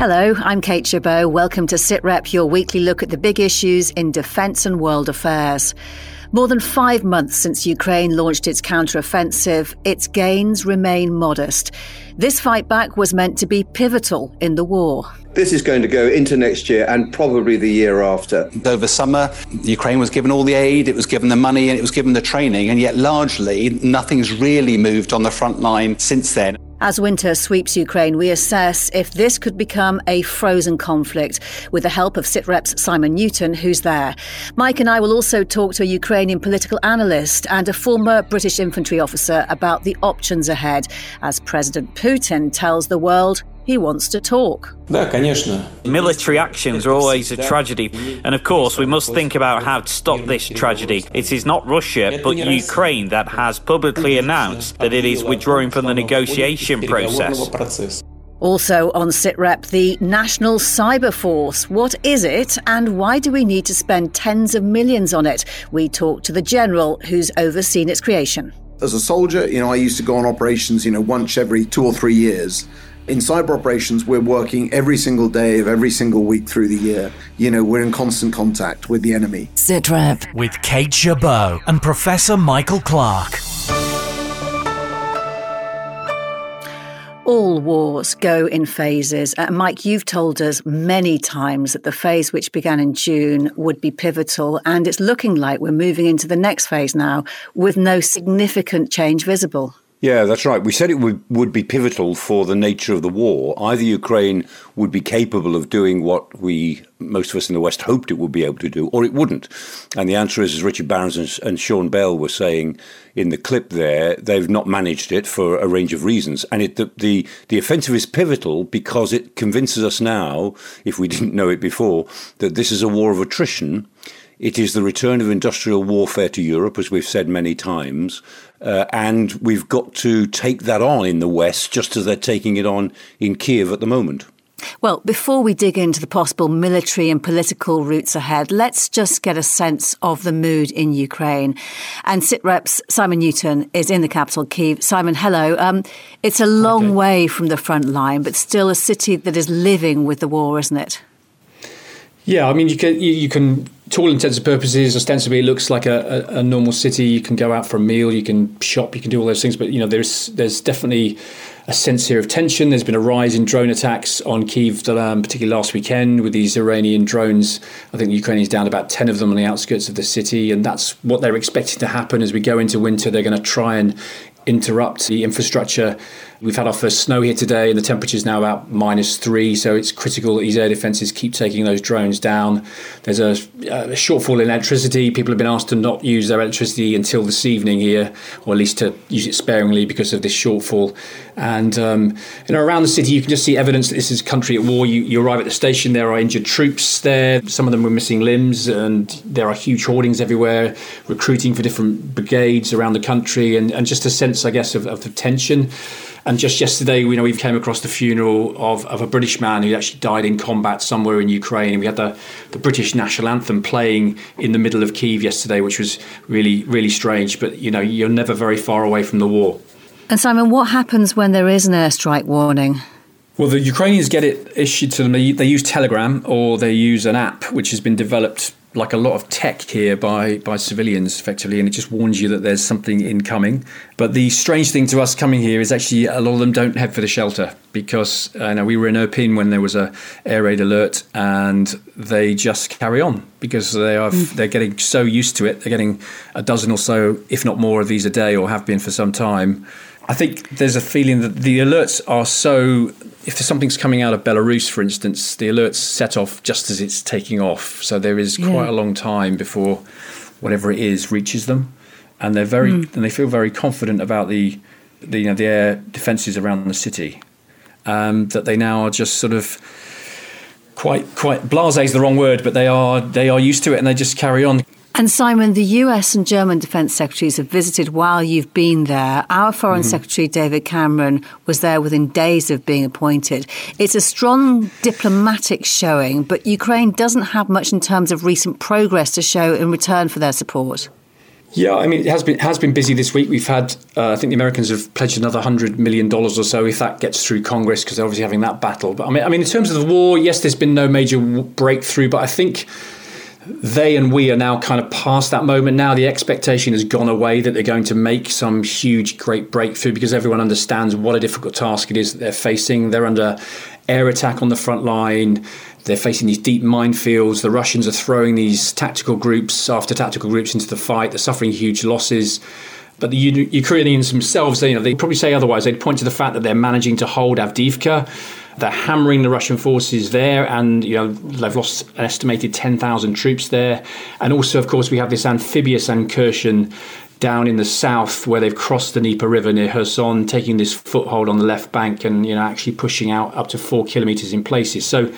Hello, I'm Kate Chabot. Welcome to SITREP, your weekly look at the big issues in defence and world affairs. More than five months since Ukraine launched its counteroffensive, its gains remain modest. This fight back was meant to be pivotal in the war. This is going to go into next year and probably the year after. Over summer, Ukraine was given all the aid, it was given the money, and it was given the training, and yet largely nothing's really moved on the front line since then. As winter sweeps Ukraine, we assess if this could become a frozen conflict with the help of SITREP's Simon Newton, who's there. Mike and I will also talk to a Ukrainian political analyst and a former British infantry officer about the options ahead as President Putin tells the world he wants to talk. Military actions are always a tragedy, and of course, we must think about how to stop this tragedy. It is not Russia, but Ukraine that has publicly announced that it is withdrawing from the negotiation process. Also on SITREP, the National Cyber Force. What is it and why do we need to spend tens of millions on it? We talk to the general who's overseen its creation. As a soldier, you know, I used to go on operations, you know, once every two or three years in cyber operations, we're working every single day of every single week through the year. You know, we're in constant contact with the enemy. SITREP with Kate Chabot and Professor Michael Clarke. All wars go in phases. Uh, Mike, you've told us many times that the phase which began in June would be pivotal, and it's looking like we're moving into the next phase now with no significant change visible. Yeah, that's right. We said it would, would be pivotal for the nature of the war. Either Ukraine would be capable of doing what we, most of us in the West, hoped it would be able to do, or it wouldn't. And the answer is, as Richard Barrons and, and Sean Bell were saying in the clip there, they've not managed it for a range of reasons. And it, the, the, the offensive is pivotal because it convinces us now, if we didn't know it before, that this is a war of attrition. It is the return of industrial warfare to Europe, as we've said many times, uh, and we've got to take that on in the West, just as they're taking it on in Kiev at the moment. Well, before we dig into the possible military and political routes ahead, let's just get a sense of the mood in Ukraine. And SITREP's Simon Newton is in the capital, Kiev. Simon, hello. Um, it's a long okay. way from the front line, but still a city that is living with the war, isn't it? Yeah, I mean, you can you, you can to all intents and purposes, ostensibly it looks like a, a, a, normal city. You can go out for a meal, you can shop, you can do all those things. But you know, there's there's definitely a sense here of tension. There's been a rise in drone attacks on Kiev, um, particularly last weekend with these Iranian drones. I think the Ukrainians down about ten of them on the outskirts of the city, and that's what they're expecting to happen as we go into winter. They're going to try and interrupt the infrastructure We've had our first snow here today, and the temperature is now about minus three. So it's critical that these air defences keep taking those drones down. There's a, a, shortfall in electricity. People have been asked to not use their electricity until this evening here, or at least to use it sparingly because of this shortfall. And um, you know, around the city, you can just see evidence that this is country at war. You, you arrive at the station, there are injured troops there. Some of them were missing limbs, and there are huge hoardings everywhere, recruiting for different brigades around the country, and, and just a sense, I guess, of, of the tension. And just yesterday, you know, we came across the funeral of, of a British man who actually died in combat somewhere in Ukraine. We had the, the British national anthem playing in the middle of Kiev yesterday, which was really, really strange. But, you know, you're never very far away from the war. And Simon, what happens when there is an airstrike warning? Well, the Ukrainians get it issued to them. They, they use Telegram or they use an app which has been developed like a lot of tech here by by civilians effectively and it just warns you that there's something incoming. But the strange thing to us coming here is actually a lot of them don't head for the shelter because uh, know we were in Irpin when there was a air raid alert and they just carry on because they are mm. they're getting so used to it. They're getting a dozen or so if not more of these a day or have been for some time. I think there's a feeling that the alerts are so if there's something's coming out of Belarus, for instance, the alerts set off just as it's taking off. So there is quite yeah. a long time before whatever it is reaches them, and they're very mm. and they feel very confident about the, the you know the air defences around the city. Um, that they now are just sort of quite quite blasé is the wrong word, but they are they are used to it and they just carry on. And Simon, the US and German defence secretaries have visited while you've been there. Our Foreign mm-hmm. Secretary David Cameron was there within days of being appointed. It's a strong diplomatic showing, but Ukraine doesn't have much in terms of recent progress to show in return for their support. Yeah, I mean, it has been has been busy this week. We've had, uh, I think, the Americans have pledged another hundred million dollars or so if that gets through Congress, because they're obviously having that battle. But I mean, I mean, in terms of the war, yes, there's been no major breakthrough, but I think they and we are now kind of past that moment. Now the expectation has gone away that they're going to make some huge, great breakthrough because everyone understands what a difficult task it is that they're facing. They're under air attack on the front line. They're facing these deep minefields. The Russians are throwing these tactical groups after tactical groups into the fight. They're suffering huge losses. But the Ukrainians themselves, you know, they probably say otherwise. They'd point to the fact that they're managing to hold Avdiivka. They're hammering the Russian forces there, and you know they've lost an estimated ten thousand troops there. And also, of course, we have this amphibious incursion down in the south where they've crossed the Dnieper River near Kherson, taking this foothold on the left bank, and you know actually pushing out up to four kilometers in places. So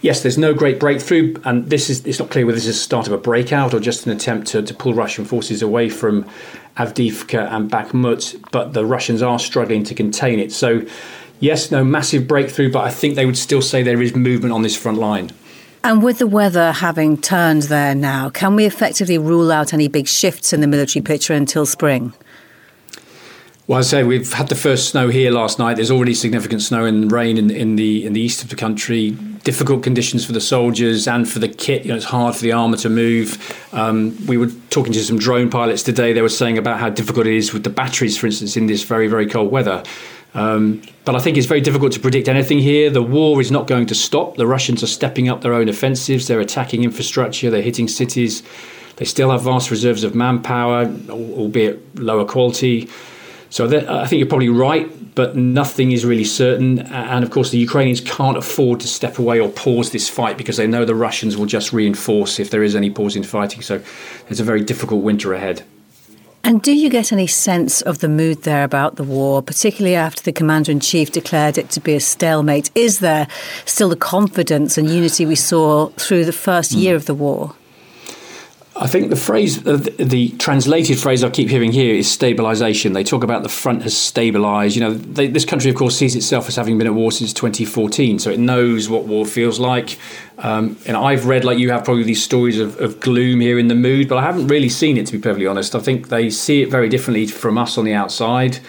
yes, there's no great breakthrough, and this is it's not clear whether this is the start of a breakout or just an attempt to, to pull Russian forces away from Avdiivka and Bakhmut, but the Russians are struggling to contain it. So, yes, no massive breakthrough, but I think they would still say there is movement on this front line. And with the weather having turned there now, can we effectively rule out any big shifts in the military picture until spring? Well, I say we've had the first snow here last night. There's already significant snow and rain in, in the in the east of the country. Difficult conditions for the soldiers and for the kit. You know, it's hard for the armour to move. Um, we were talking to some drone pilots today. They were saying about how difficult it is with the batteries, for instance, in this very very cold weather. Um, but I think it's very difficult to predict anything here. The war is not going to stop. The Russians are stepping up their own offensives. They're attacking infrastructure. They're hitting cities. They still have vast reserves of manpower, albeit lower quality. So I think you're probably right, but nothing is really certain. And of course, the Ukrainians can't afford to step away or pause this fight because they know the Russians will just reinforce if there is any pause in fighting. So it's a very difficult winter ahead. And do you get any sense of the mood there about the war, particularly after the commander in chief declared it to be a stalemate? Is there still the confidence and unity we saw through the first mm. year of the war? I think the phrase, the, the, translated phrase I keep hearing here is stabilisation. They talk about the front has stabilised. You know, they, this country, of course, sees itself as having been at war since 2014, so it knows what war feels like. Um, and I've read, like you have, probably these stories of, of, gloom here in the mood, but I haven't really seen it, to be perfectly honest. I think they see it very differently from us on the outside.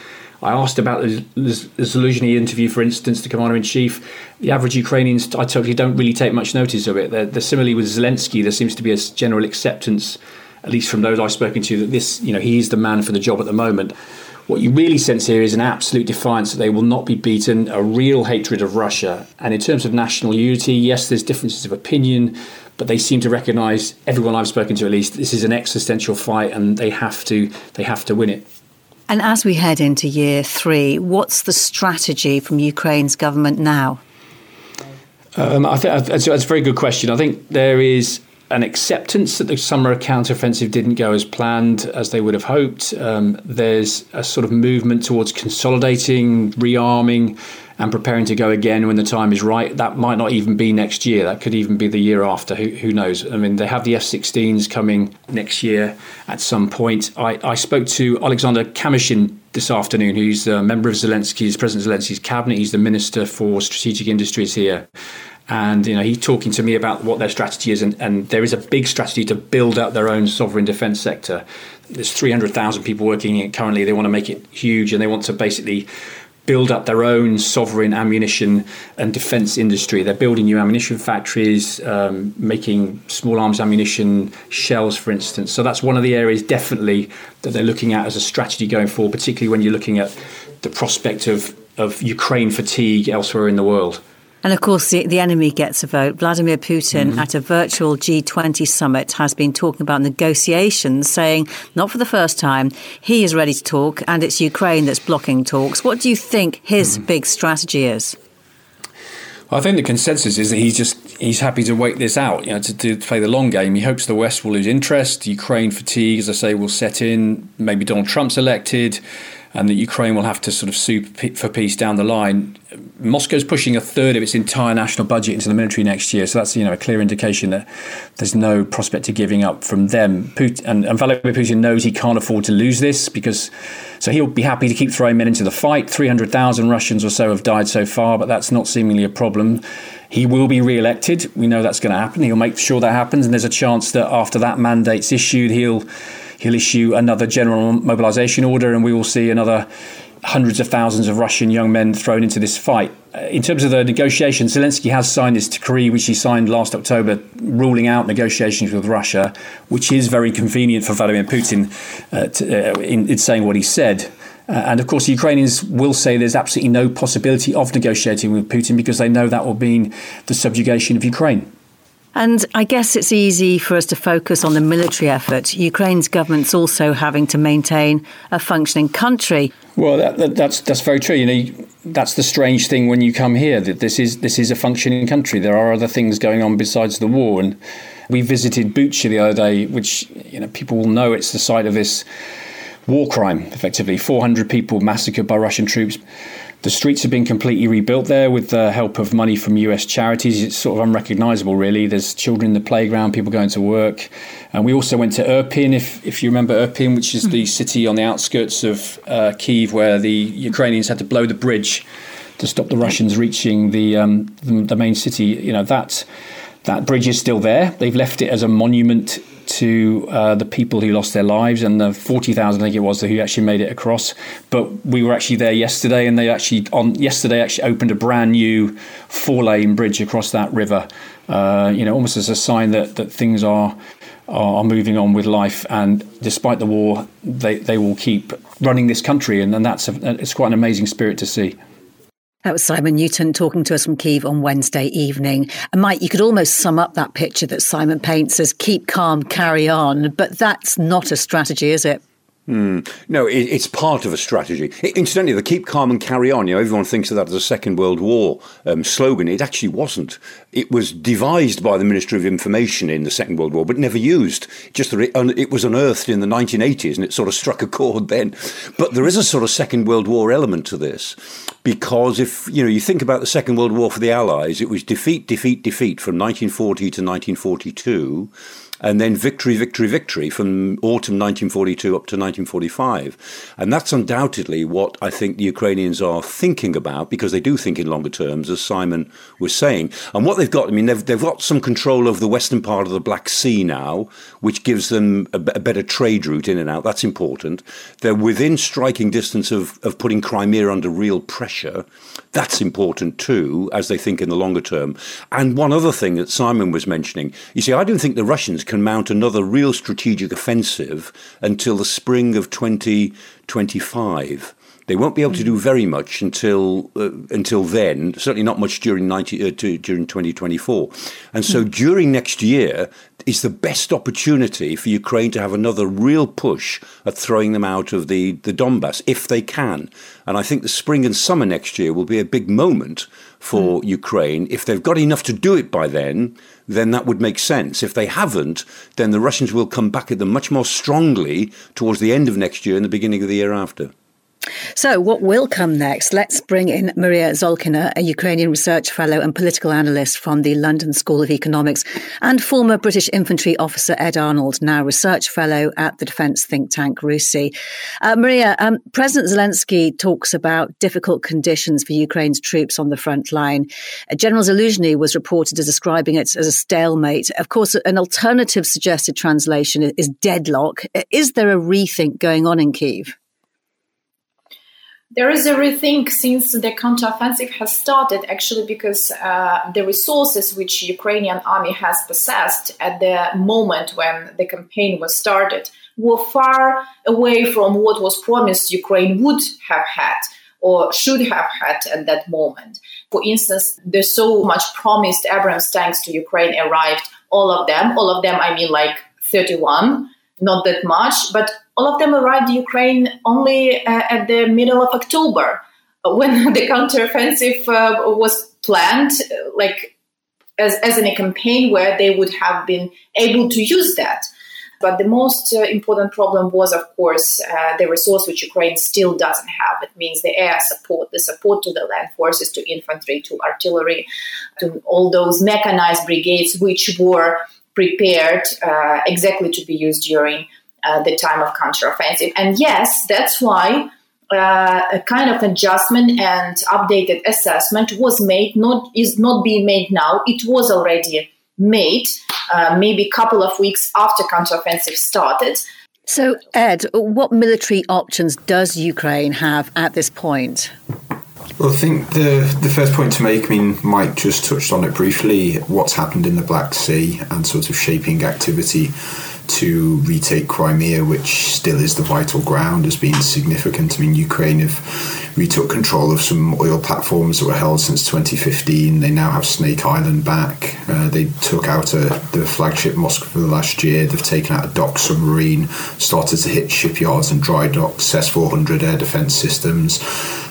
I asked about the, Zaluzhny interview, for instance, the commander in chief. The average Ukrainians, I totally don't really take much notice of it. They're similarly with Zelensky, there seems to be a general acceptance, at least from those I've spoken to, that this, you know, he's the man for the job at the moment. What you really sense here is an absolute defiance that they will not be beaten, a real hatred of Russia. And in terms of national unity, yes, there's differences of opinion, but they seem to recognise everyone I've spoken to at least this is an existential fight and they have to they have to win it. And as we head into year three, what's the strategy from Ukraine's government now? Um, I think that's, that's a very good question. I think there is an acceptance that the summer counteroffensive didn't go as planned as they would have hoped. Um, there's a sort of movement towards consolidating, rearming, and preparing to go again when the time is right. That might not even be next year. That could even be the year after. Who, who knows? I mean, they have the F 16s coming next year at some point. I, I spoke to Alexander Kamyshin this afternoon, who's a member of Zelensky's, President Zelensky's cabinet. He's the Minister for Strategic Industries here. And you know he's talking to me about what their strategy is, and, and there is a big strategy to build out their own sovereign defence sector. There's 300,000 people working in it currently. They want to make it huge, and they want to basically build up their own sovereign ammunition and defence industry. They're building new ammunition factories, um, making small arms ammunition shells, for instance. So that's one of the areas definitely that they're looking at as a strategy going forward, particularly when you're looking at the prospect of, of Ukraine fatigue elsewhere in the world. And of course, the, the enemy gets a vote. Vladimir Putin, mm-hmm. at a virtual G20 summit, has been talking about negotiations, saying, not for the first time, he is ready to talk, and it's Ukraine that's blocking talks. What do you think his mm-hmm. big strategy is? I think the consensus is that he's just he's happy to wait this out, you know, to, to, play the long game. He hopes the West will lose interest, Ukraine fatigue, as I say, will set in. Maybe Donald Trump's elected and that Ukraine will have to sort of sue for peace down the line. Moscow's pushing a third of its entire national budget into the military next year, so that's you know a clear indication that there's no prospect of giving up from them. Putin, and, and Vladimir Putin knows he can't afford to lose this because so he'll be happy to keep throwing men into the fight. Three hundred thousand Russians or so have died so far, but that's not seemingly a problem. He will be re-elected. We know that's going to happen. He'll make sure that happens, and there's a chance that after that mandate's issued, he'll he'll issue another general mobilization order, and we will see another hundreds of thousands of Russian young men thrown into this fight. Uh, in terms of the negotiations, Zelensky has signed this decree, which he signed last October, ruling out negotiations with Russia, which is very convenient for Vladimir Putin uh, to, uh, in, in, saying what he said. Uh, and of course, the Ukrainians will say there's absolutely no possibility of negotiating with Putin because they know that will mean the subjugation of Ukraine. And I guess it's easy for us to focus on the military effort. Ukraine's government's also having to maintain a functioning country. Well, that, that, that's that's very true. You know, that's the strange thing when you come here that this is this is a functioning country. There are other things going on besides the war, and we visited Bucha the other day, which you know people will know it's the site of this war crime. Effectively, 400 people massacred by Russian troops. The streets have been completely rebuilt there with the help of money from US charities. It's sort of unrecognizable, really. There's children in the playground, people going to work. And we also went to Irpin, if, if you remember Irpin, which is the city on the outskirts of uh, Kiev where the Ukrainians had to blow the bridge to stop the Russians reaching the, um, the, the main city. You know, that, that bridge is still there. They've left it as a monument to uh, the people who lost their lives and the 40,000 I think it was who actually made it across. But we were actually there yesterday and they actually on yesterday actually opened a brand new four lane bridge across that river. Uh, you know almost as a sign that that things are are moving on with life. And despite the war they, they will keep running this country. And, and that's a, it's quite an amazing spirit to see that was Simon Newton talking to us from Kiev on Wednesday evening. And Mike, you could almost sum up that picture that Simon paints as keep calm, carry on. But that's not a strategy, is it? Mm. No, it, it's part of a strategy. It, incidentally, the keep calm and carry on, you know, everyone thinks of that as a Second World War um, slogan. It actually wasn't. It was devised by the Ministry of Information in the Second World War, but never used. Just that it, it was unearthed in the 1980s and it sort of struck a chord then. But there is a sort of Second World War element to this because if, you know, you think about the Second World War for the Allies, it was defeat, defeat, defeat from 1940 to 1942 and then victory, victory, victory from autumn 1942 up to 1945. And that's undoubtedly what I think the Ukrainians are thinking about because they do think in longer terms, as Simon was saying. And what they've got, I mean, they've, they've got some control over the western part of the Black Sea now, which gives them a, better trade route in and out. That's important. They're within striking distance of, of putting Crimea under real pressure. That's important too, as they think in the longer term. And one other thing that Simon was mentioning, you see, I don't think the Russians can mount another real strategic offensive until the spring of 2025. They won't be able to do very much until uh, until then. Certainly not much during 90, uh, to, during 2024. And so mm. during next year is the best opportunity for Ukraine to have another real push at throwing them out of the, the Donbass if they can. And I think the spring and summer next year will be a big moment for mm. Ukraine. If they've got enough to do it by then, then that would make sense. If they haven't, then the Russians will come back at them much more strongly towards the end of next year and the beginning of the year after. So, what will come next? Let's bring in Mariia Zolkina, a Ukrainian research fellow and political analyst from the London School of Economics, and former British infantry officer Ed Arnold, now research fellow at the defence think tank RUSI. Uh, Mariia, um, President Zelensky talks about difficult conditions for Ukraine's troops on the front line. Uh, General Zaluzhny was reported as describing it as a stalemate. Of course, an alternative suggested translation is deadlock. Is there a rethink going on in Kiev? There is a rethink since the counteroffensive has started actually because uh, the resources which ukrainian army has possessed at the moment when the campaign was started were far away from what was promised ukraine would have had or should have had at that moment. For instance the so much promised abrams tanks to ukraine arrived all of them all of them i mean like 31 not that much but all of them arrived in Ukraine only uh, at the middle of October when the counteroffensive uh, was planned, like as, as in a campaign where they would have been able to use that. But the most uh, important problem was, of course, uh, the resource which Ukraine still doesn't have. It means the air support, the support to the land forces, to infantry, to artillery, to all those mechanized brigades which were prepared uh, exactly to be used during uh, the time of counteroffensive. And yes, that's why uh, a kind of adjustment and updated assessment was made. Not is not being made now. It was already made, uh, maybe a couple of weeks after counteroffensive started. So, Ed, what military options does Ukraine have at this point? Well, I think the the first point to make, I mean, Mike just touched on it briefly, what's happened in the Black Sea and sort of shaping activity to retake Crimea, which still is the vital ground, has been significant. I mean, Ukraine have retook control of some oil platforms that were held since 2015. They now have Snake Island back. Uh, they took out a, the flagship Moskva last year. They've taken out a dock submarine, started to hit shipyards and dry docks, S 400 air defence systems.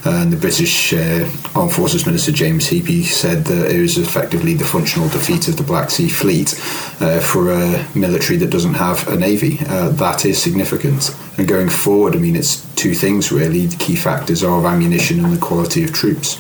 And the British uh, Armed Forces Minister James Heappey said that it was effectively the functional defeat of the Black Sea Fleet uh, for a military that doesn't have a navy. Uh, that is significant. And going forward, I mean, it's two things really. The key factors are ammunition and the quality of troops.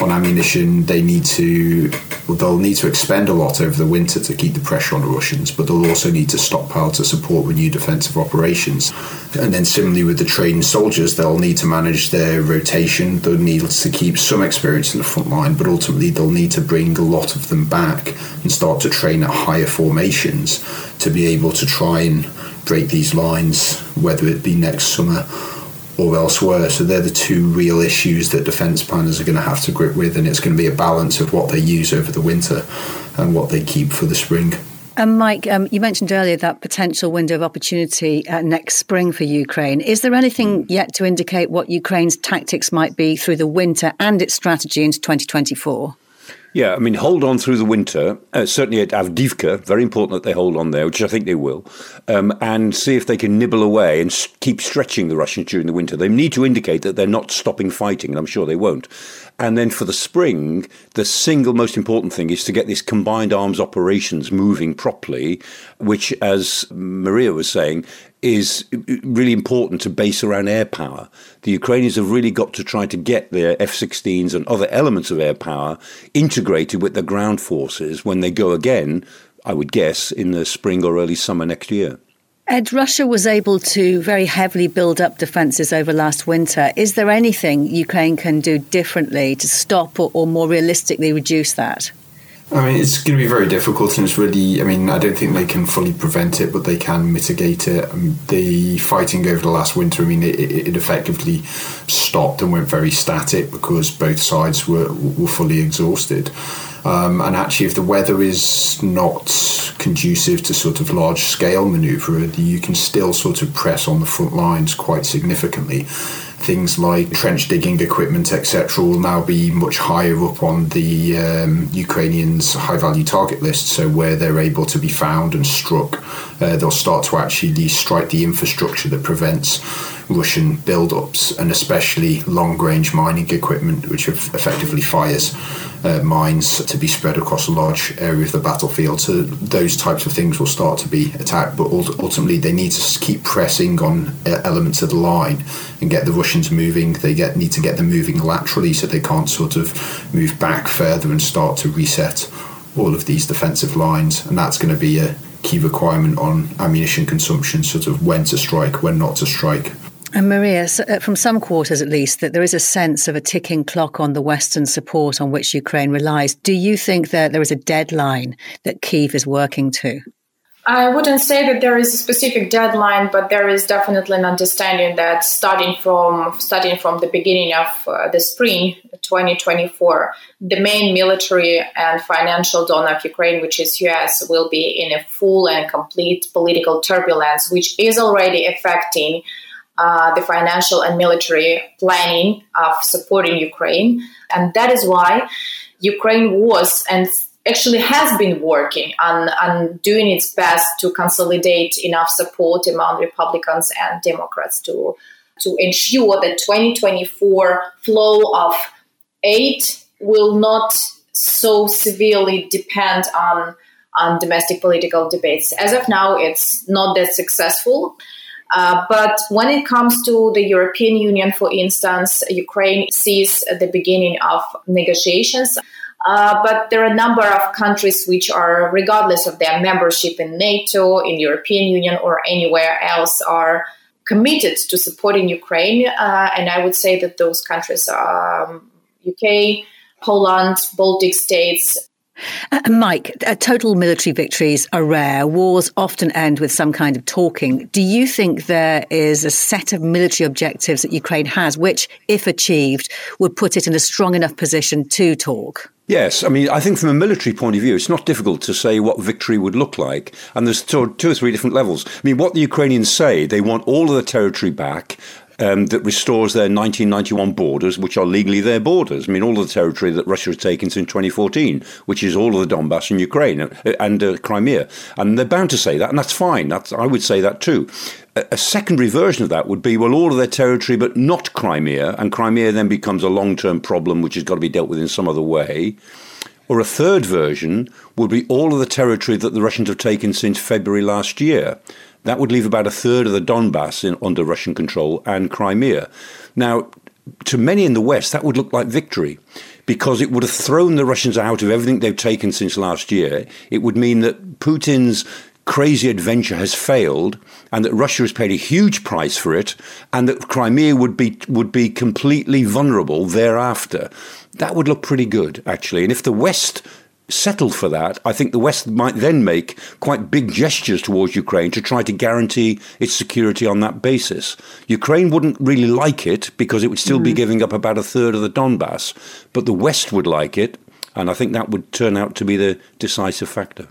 On ammunition, they need to well, they'll need to expend a lot over the winter to keep the pressure on the Russians, but they'll also need to stockpile to support renewed defensive operations. And then similarly with the trained soldiers, they'll need to manage their rotation. They'll need to keep some experience in the front line, but ultimately they'll need to bring a lot of them back and start to train at higher formations to be able to try and break these lines, whether it be next summer or elsewhere. So they're the two real issues that defence planners are going to have to grip with, and it's going to be a balance of what they use over the winter and what they keep for the spring. And Mike, um, you mentioned earlier that potential window of opportunity uh, next spring for Ukraine. Is there anything yet to indicate what Ukraine's tactics might be through the winter and its strategy into 2024? Yeah, I mean, hold on through the winter. Uh, certainly at Avdiivka, very important that they hold on there, which I think they will, um, and see if they can nibble away and keep stretching the Russians during the winter. They need to indicate that they're not stopping fighting, and I'm sure they won't. And then for the spring, the single most important thing is to get these combined arms operations moving properly, which, as Mariia was saying, is really important to base around air power. The Ukrainians have really got to try to get their F 16s and other elements of air power integrated with the ground forces when they go again, I would guess, in the spring or early summer next year. Ed, Russia was able to very heavily build up defences over last winter. Is there anything Ukraine can do differently to stop or, or more realistically reduce that? I mean, it's going to be very difficult, and it's really. I mean, I don't think they can fully prevent it, but they can mitigate it. Um, the fighting over the last winter, I mean, it, it effectively stopped and went very static because both sides were were fully exhausted. Um, and actually, if the weather is not conducive to sort of large scale manoeuvre, you can still sort of press on the front lines quite significantly things like trench digging equipment, etc., will now be much higher up on the um, Ukrainians' high value target list. So, where they're able to be found and struck, uh, they'll start to actually strike the infrastructure that prevents Russian build-ups, and especially long-range mining equipment, which effectively fires uh, mines to be spread across a large area of the battlefield. So those types of things will start to be attacked, but ultimately they need to keep pressing on uh, elements of the line and get the Russians moving. They get need to get them moving laterally so they can't sort of move back further and start to reset all of these defensive lines, and that's going to be a key requirement on ammunition consumption, sort of when to strike, when not to strike. And Mariia, uh, from some quarters at least, that there is a sense of a ticking clock on the Western support on which Ukraine relies. Do you think that there is a deadline that Kiev is working to? I wouldn't say that there is a specific deadline, but there is definitely an understanding that starting from starting from the beginning of uh, the spring 2024, the main military and financial donor of Ukraine, which is US, will be in a full and complete political turbulence, which is already affecting uh, the financial and military planning of supporting Ukraine. And that is why Ukraine was and actually has been working on, on doing its best to consolidate enough support among Republicans and Democrats to, to ensure that 2024 flow of aid will not so severely depend on on domestic political debates. As of now, it's not that successful. Uh, but when it comes to the European Union, for instance, Ukraine sees the beginning of negotiations. Uh, but there are a number of countries which are, regardless of their membership in NATO, in European Union, or anywhere else, are committed to supporting Ukraine. Uh, and I would say that those countries are um, UK, Poland, Baltic states, Uh, Mike, uh, total military victories are rare. Wars often end with some kind of talking. Do you think there is a set of military objectives that Ukraine has, which, if achieved, would put it in a strong enough position to talk? Yes, I mean, I think from a military point of view, it's not difficult to say what victory would look like. And there's two, two or three different levels. I mean, what the Ukrainians say, they want all of the territory back um, that restores their 1991 borders, which are legally their borders. I mean, all the territory that Russia has taken since 2014, which is all of the Donbass and Ukraine uh, and uh, Crimea. And they're bound to say that, and that's fine. That's, I would say that too. A, a secondary version of that would be, well, all of their territory, but not Crimea, and Crimea then becomes a long term problem which has got to be dealt with in some other way. Or a third version would be all of the territory that the Russians have taken since February last year. That would leave about a third of the Donbass in, under Russian control and Crimea. Now, to many in the West, that would look like victory because it would have thrown the Russians out of everything they've taken since last year. It would mean that Putin's crazy adventure has failed and that Russia has paid a huge price for it and that Crimea would be would be completely vulnerable thereafter. That would look pretty good actually. And if the West settled for that, I think the West might then make quite big gestures towards Ukraine to try to guarantee its security on that basis. Ukraine wouldn't really like it because it would still mm. be giving up about a third of the Donbass, but the West would like it, and I think that would turn out to be the decisive factor.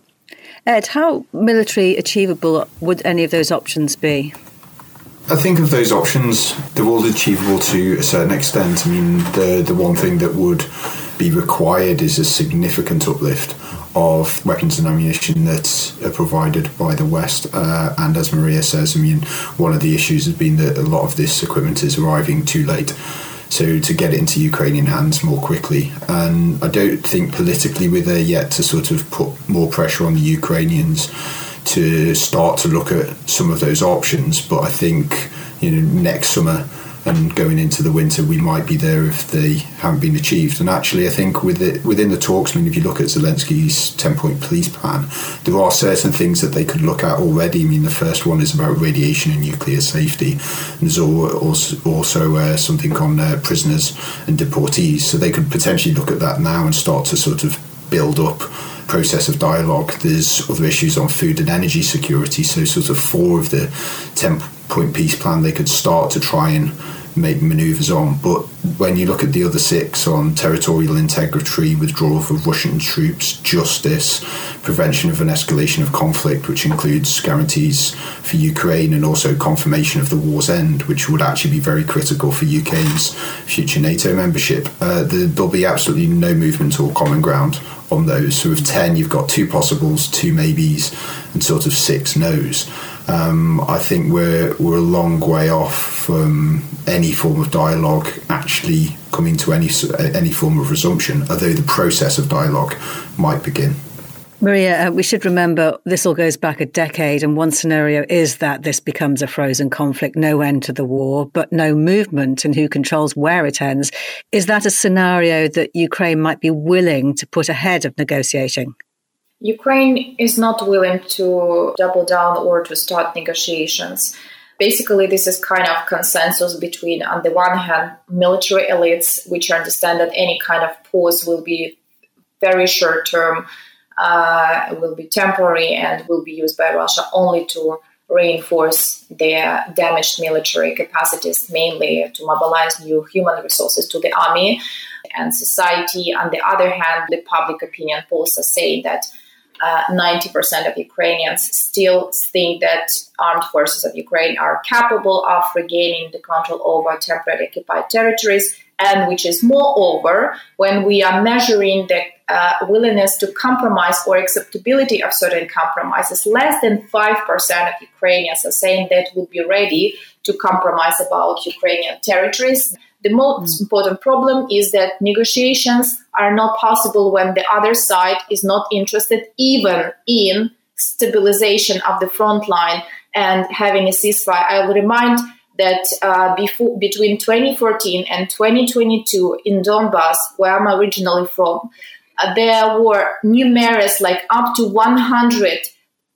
Ed, how military achievable would any of those options be? I think of those options, they're all achievable to a certain extent. I mean, the the one thing that would be required is a significant uplift of weapons and ammunition that are provided by the West. Uh, and as Mariia says, I mean, one of the issues has been that a lot of this equipment is arriving too late. So to get it into Ukrainian hands more quickly, and I don't think politically we're there yet to sort of put more pressure on the Ukrainians to start to look at some of those options. But I think you know next summer and going into the winter, we might be there if they haven't been achieved. And actually, I think with it, within the talks, I mean, if you look at Zelensky's 10 point police plan, there are certain things that they could look at already. I mean, the first one is about radiation and nuclear safety. And there's also, also uh, something on uh, prisoners and deportees. So they could potentially look at that now and start to sort of build up process of dialogue. There's other issues on food and energy security. So, sort of four of the 10 point peace plan, they could start to try and make manoeuvres on. But when you look at the other six on territorial integrity, withdrawal of Russian troops, justice, prevention of an escalation of conflict, which includes guarantees for Ukraine and also confirmation of the war's end, which would actually be very critical for UK's future NATO membership, uh, there'll be absolutely no movement or common ground on those. So with 10, you've got two possibles, two maybes, and sort of six no's. Um, I think we're we're a long way off from any form of dialogue actually coming to any any form of resumption, although the process of dialogue might begin. Mariia, uh, we should remember this all goes back a decade, and one scenario is that this becomes a frozen conflict, no end to the war, but no movement and who controls where it ends. Is that a scenario that Ukraine might be willing to put ahead of negotiating? Ukraine is not willing to double down or to start negotiations. Basically, this is kind of consensus between, on the one hand, military elites, which understand that any kind of pause will be very short term uh, will be temporary and will be used by Russia only to reinforce their damaged military capacities, mainly to mobilize new human resources to the army and society. On the other hand, the public opinion polls are saying that uh, 90% of Ukrainians still think that armed forces of Ukraine are capable of regaining the control over temporarily occupied territories and which is moreover when we are measuring the uh, willingness to compromise or acceptability of certain compromises. Less than 5% of ukrainians are saying that would be ready to compromise about ukrainian territories the most mm. important problem is that negotiations are not possible when the other side is not interested even in stabilization of the front line and having a ceasefire. I will remind that uh, before, between 2014 and 2022 in Donbass, where I'm originally from, uh, there were numerous, like up to 100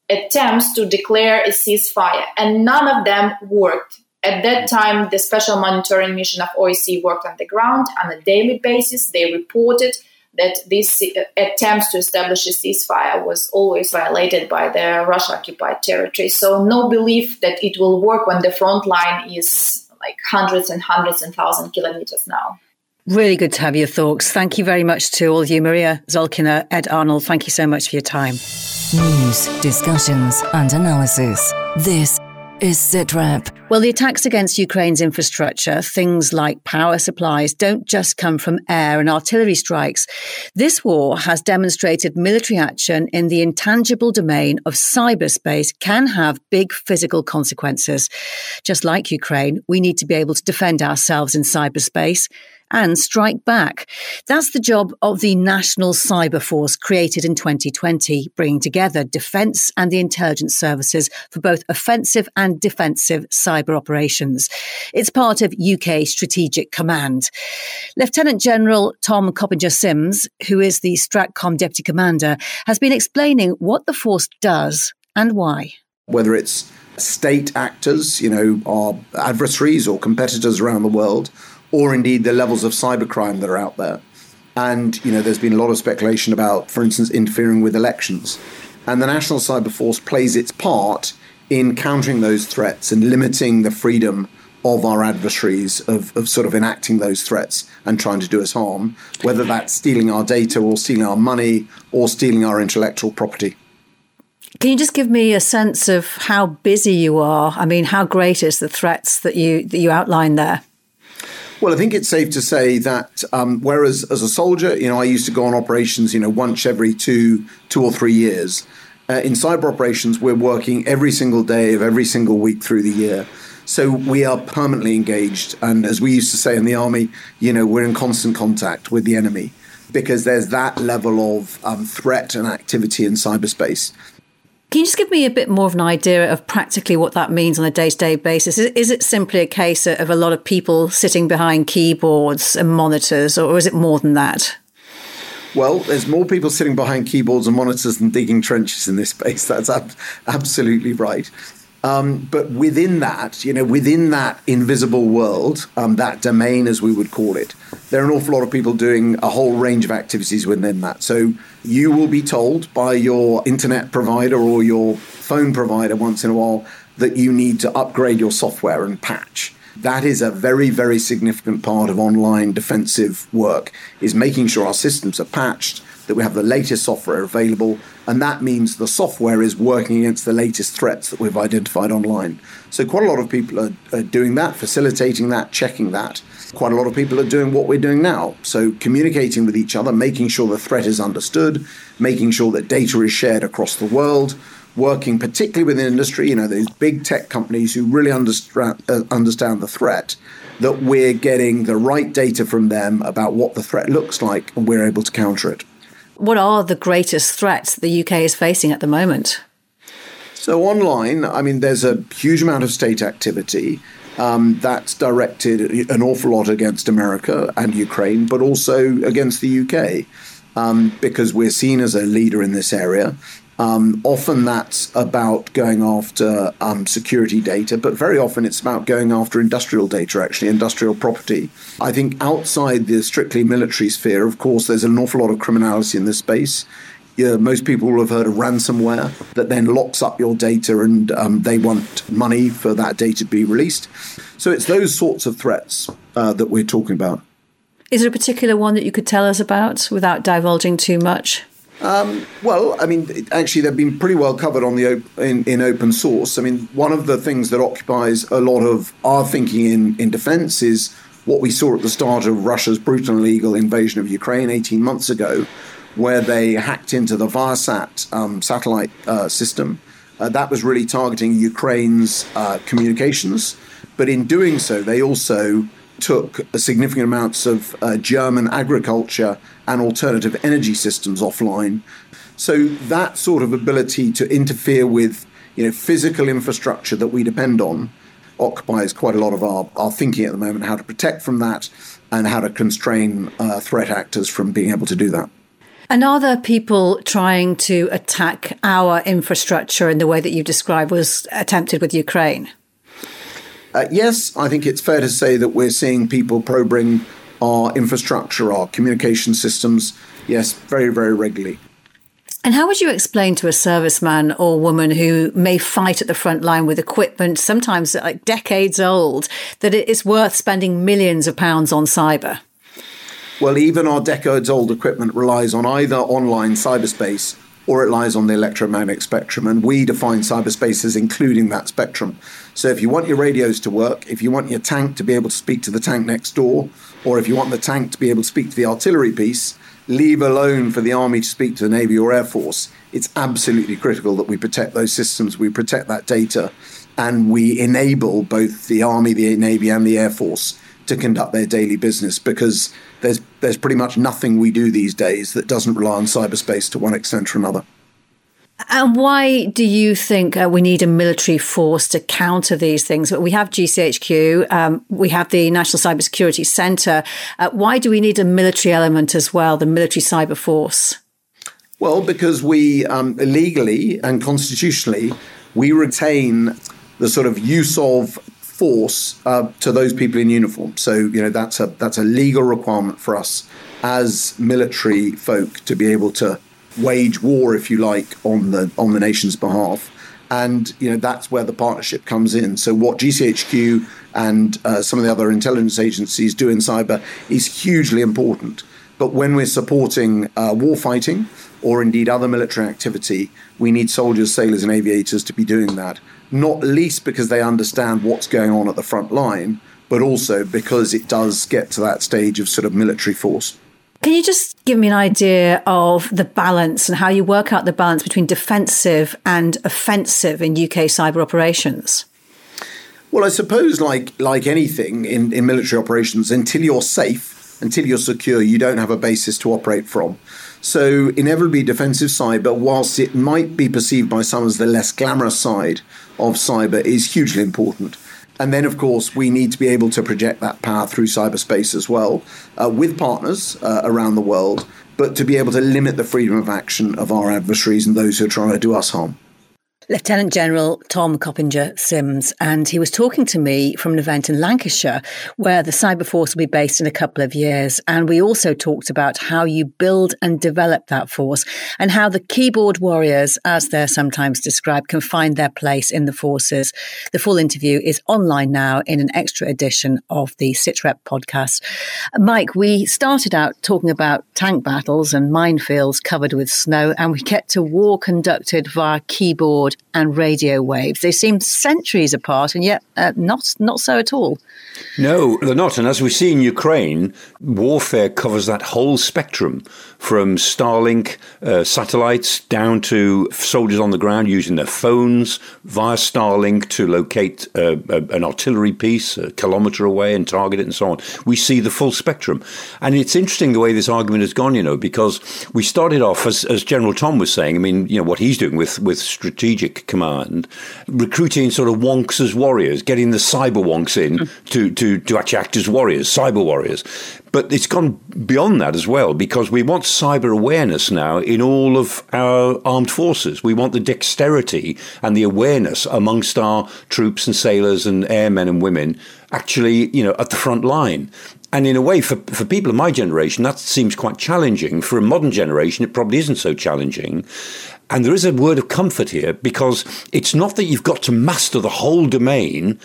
attempts to declare a ceasefire, and none of them worked. At that time, the special monitoring mission of OSCE worked on the ground on a daily basis. They reported that this uh, attempts to establish a ceasefire was always violated by the Russia occupied territory. So, no belief that it will work when the front line is like hundreds and hundreds and thousand kilometers now. Really good to have your thoughts. Thank you very much to all of you. Mariia Zolkina, Ed Arnold, thank you so much for your time. News, discussions, and analysis. This is SITREP. Well, the attacks against Ukraine's infrastructure, things like power supplies, don't just come from air and artillery strikes. This war has demonstrated military action in the intangible domain of cyberspace can have big physical consequences. Just like Ukraine, we need to be able to defend ourselves in cyberspace and strike back. That's the job of the National Cyber Force created in 2020, bringing together defence and the intelligence services for both offensive and defensive cyber operations. It's part of UK Strategic Command. Lieutenant General Tom Copinger-Symes, who is the Stratcom Deputy Commander, has been explaining what the force does and why. Whether it's state actors, you know, our adversaries or competitors around the world, or indeed the levels of cybercrime that are out there. And you know, there's been a lot of speculation about, for instance, interfering with elections. And the National Cyber Force plays its part in countering those threats and limiting the freedom of our adversaries of, of sort of enacting those threats and trying to do us harm, whether that's stealing our data or stealing our money or stealing our intellectual property. Can you just give me a sense of how busy you are? I mean, how great is the threats that you that you outline there? Well, I think it's safe to say that um, whereas as a soldier, you know, I used to go on operations, you know, once every two, two or three years. Uh, in cyber operations, we're working every single day of every single week through the year. So we are permanently engaged, and as we used to say in the army, you know, we're in constant contact with the enemy because there's that level of um, threat and activity in cyberspace. Can you just give me a bit more of an idea of practically what that means on a day to day basis? Is, is, it simply a case of a lot of people sitting behind keyboards and monitors, or is it more than that? Well, there's more people sitting behind keyboards and monitors than digging trenches in this space. That's ab- absolutely right. Um, but within that, you know, within that invisible world, um, that domain, as we would call it, there are an awful lot of people doing a whole range of activities within that. So you will be told by your internet provider or your phone provider once in a while that you need to upgrade your software and patch. That is a very, very significant part of online defensive work, is making sure our systems are patched, that we have the latest software available, and that means the software is working against the latest threats that we've identified online. So, quite a lot of people are, are, doing that, facilitating that, checking that. Quite a lot of people are doing what we're doing now. So, communicating with each other, making sure the threat is understood, making sure that data is shared across the world. Working particularly within industry, you know, those big tech companies who really understand, uh, understand the threat, that we're getting the right data from them about what the threat looks like and we're able to counter it. What are the greatest threats the UK is facing at the moment? So, online, I mean, there's a huge amount of state activity. Um, that's directed an awful lot against America and Ukraine, but also against the UK, um, because we're seen as a leader in this area. Um, often that's about going after um, security data, but very often it's about going after industrial data, actually, industrial property. I think outside the strictly military sphere, of course, there's an awful lot of criminality in this space. Most people will have heard of ransomware that then locks up your data and um, they want money for that data to be released. So it's those sorts of threats uh, that we're talking about. Is there a particular one that you could tell us about without divulging too much? Um, well, I mean, actually, they've been pretty well covered on the op- in, in open source. I mean, one of the things that occupies a lot of our thinking in, in defense is what we saw at the start of Russia's brutal and illegal invasion of Ukraine 18 months ago, where they hacked into the Viasat um, satellite uh, system. Uh, that was really targeting Ukraine's uh, communications. But in doing so, they also took significant amounts of uh, German agriculture and alternative energy systems offline. So that sort of ability to interfere with you know physical infrastructure that we depend on occupies quite a lot of our, our thinking at the moment how to protect from that and how to constrain uh, threat actors from being able to do that. And are there people trying to attack our infrastructure in the way that you described was attempted with Ukraine? Uh, yes, I think it's fair to say that we're seeing people probing our infrastructure, our communication systems. Yes, very, very regularly. And how would you explain to a serviceman or woman who may fight at the front line with equipment, sometimes like decades old, that it is worth spending millions of pounds on cyber? Well, even our decades old equipment relies on either online cyberspace or it lies on the electromagnetic spectrum. And we define cyberspace as including that spectrum. So if you want your radios to work, if you want your tank to be able to speak to the tank next door, or if you want the tank to be able to speak to the artillery piece, leave alone for the Army to speak to the Navy or Air Force, it's absolutely critical that we protect those systems, we protect that data, and we enable both the Army, the Navy, and the Air Force to conduct their daily business because there's there's pretty much nothing we do these days that doesn't rely on cyberspace to one extent or another. And why do you think uh, we need a military force to counter these things? We have GCHQ, um, we have the National Cybersecurity Centre. Uh, why do we need a military element as well, the military cyber force? Well, because we um, legally and constitutionally we retain the sort of use of force uh, to those people in uniform. So you know that's a that's a legal requirement for us as military folk to be able to wage war, if you like, on the on the nation's behalf. And you know that's where the partnership comes in. So what GCHQ and uh, some of the other intelligence agencies do in cyber is hugely important. But when we're supporting uh, war fighting or indeed other military activity, we need soldiers, sailors, and aviators to be doing that. Not least because they understand what's going on at the front line, but also because it does get to that stage of sort of military force. Can you just give me an idea of the balance and how you work out the balance between defensive and offensive in UK cyber operations? Well, I suppose, like like anything in, in military operations, until you're safe, until you're secure, you don't have a basis to operate from. So, inevitably, defensive cyber, whilst it might be perceived by some as the less glamorous side of cyber, is hugely important. And then, of course, we need to be able to project that power through cyberspace as well uh, with partners uh, around the world, but to be able to limit the freedom of action of our adversaries and those who are trying to do us harm. Lieutenant General Tom Copinger-Symes, and he was talking to me from an event in Lancashire where the Cyber Force will be based in a couple of years. And we also talked about how you build and develop that force and how the keyboard warriors, as they're sometimes described, can find their place in the forces. The full interview is online now in an extra edition of the SITREP podcast. Mike, we started out talking about tank battles and minefields covered with snow, and we get to war conducted via keyboard and radio waves. They seem centuries apart, and yet uh, not not so at all. No, they're not. And as we see in Ukraine, warfare covers that whole spectrum from Starlink uh, satellites down to soldiers on the ground using their phones via Starlink to locate uh, an artillery piece a kilometre away and target it and so on. We see the full spectrum. And it's interesting the way this argument has gone, you know, because we started off, as, as General Tom was saying, I mean, you know, what he's doing with, with strategic command, recruiting sort of wonks as warriors, getting the cyber wonks in mm. to, to, to actually act as warriors, cyber warriors. But it's gone beyond that as well because we want cyber awareness now in all of our armed forces. We want the dexterity and the awareness amongst our troops and sailors and airmen and women actually, you know, at the front line. And in a way, for, for people of my generation, that seems quite challenging. For a modern generation, it probably isn't so challenging. And there is a word of comfort here because it's not that you've got to master the whole domain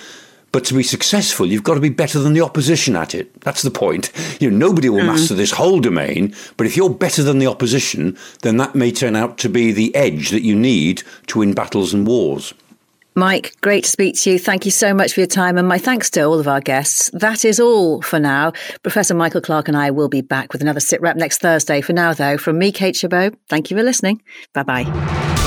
but to be successful, you've got to be better than the opposition at it. That's the point. You know, nobody will mm. master this whole domain, but if you're better than the opposition, then that may turn out to be the edge that you need to win battles and wars. Mike, great to speak to you. Thank you so much for your time, and my thanks to all of our guests. That is all for now. Professor Michael Clarke and I will be back with another SITREP next Thursday. For now, though, from me, Kate Chabot, thank you for listening. Bye bye.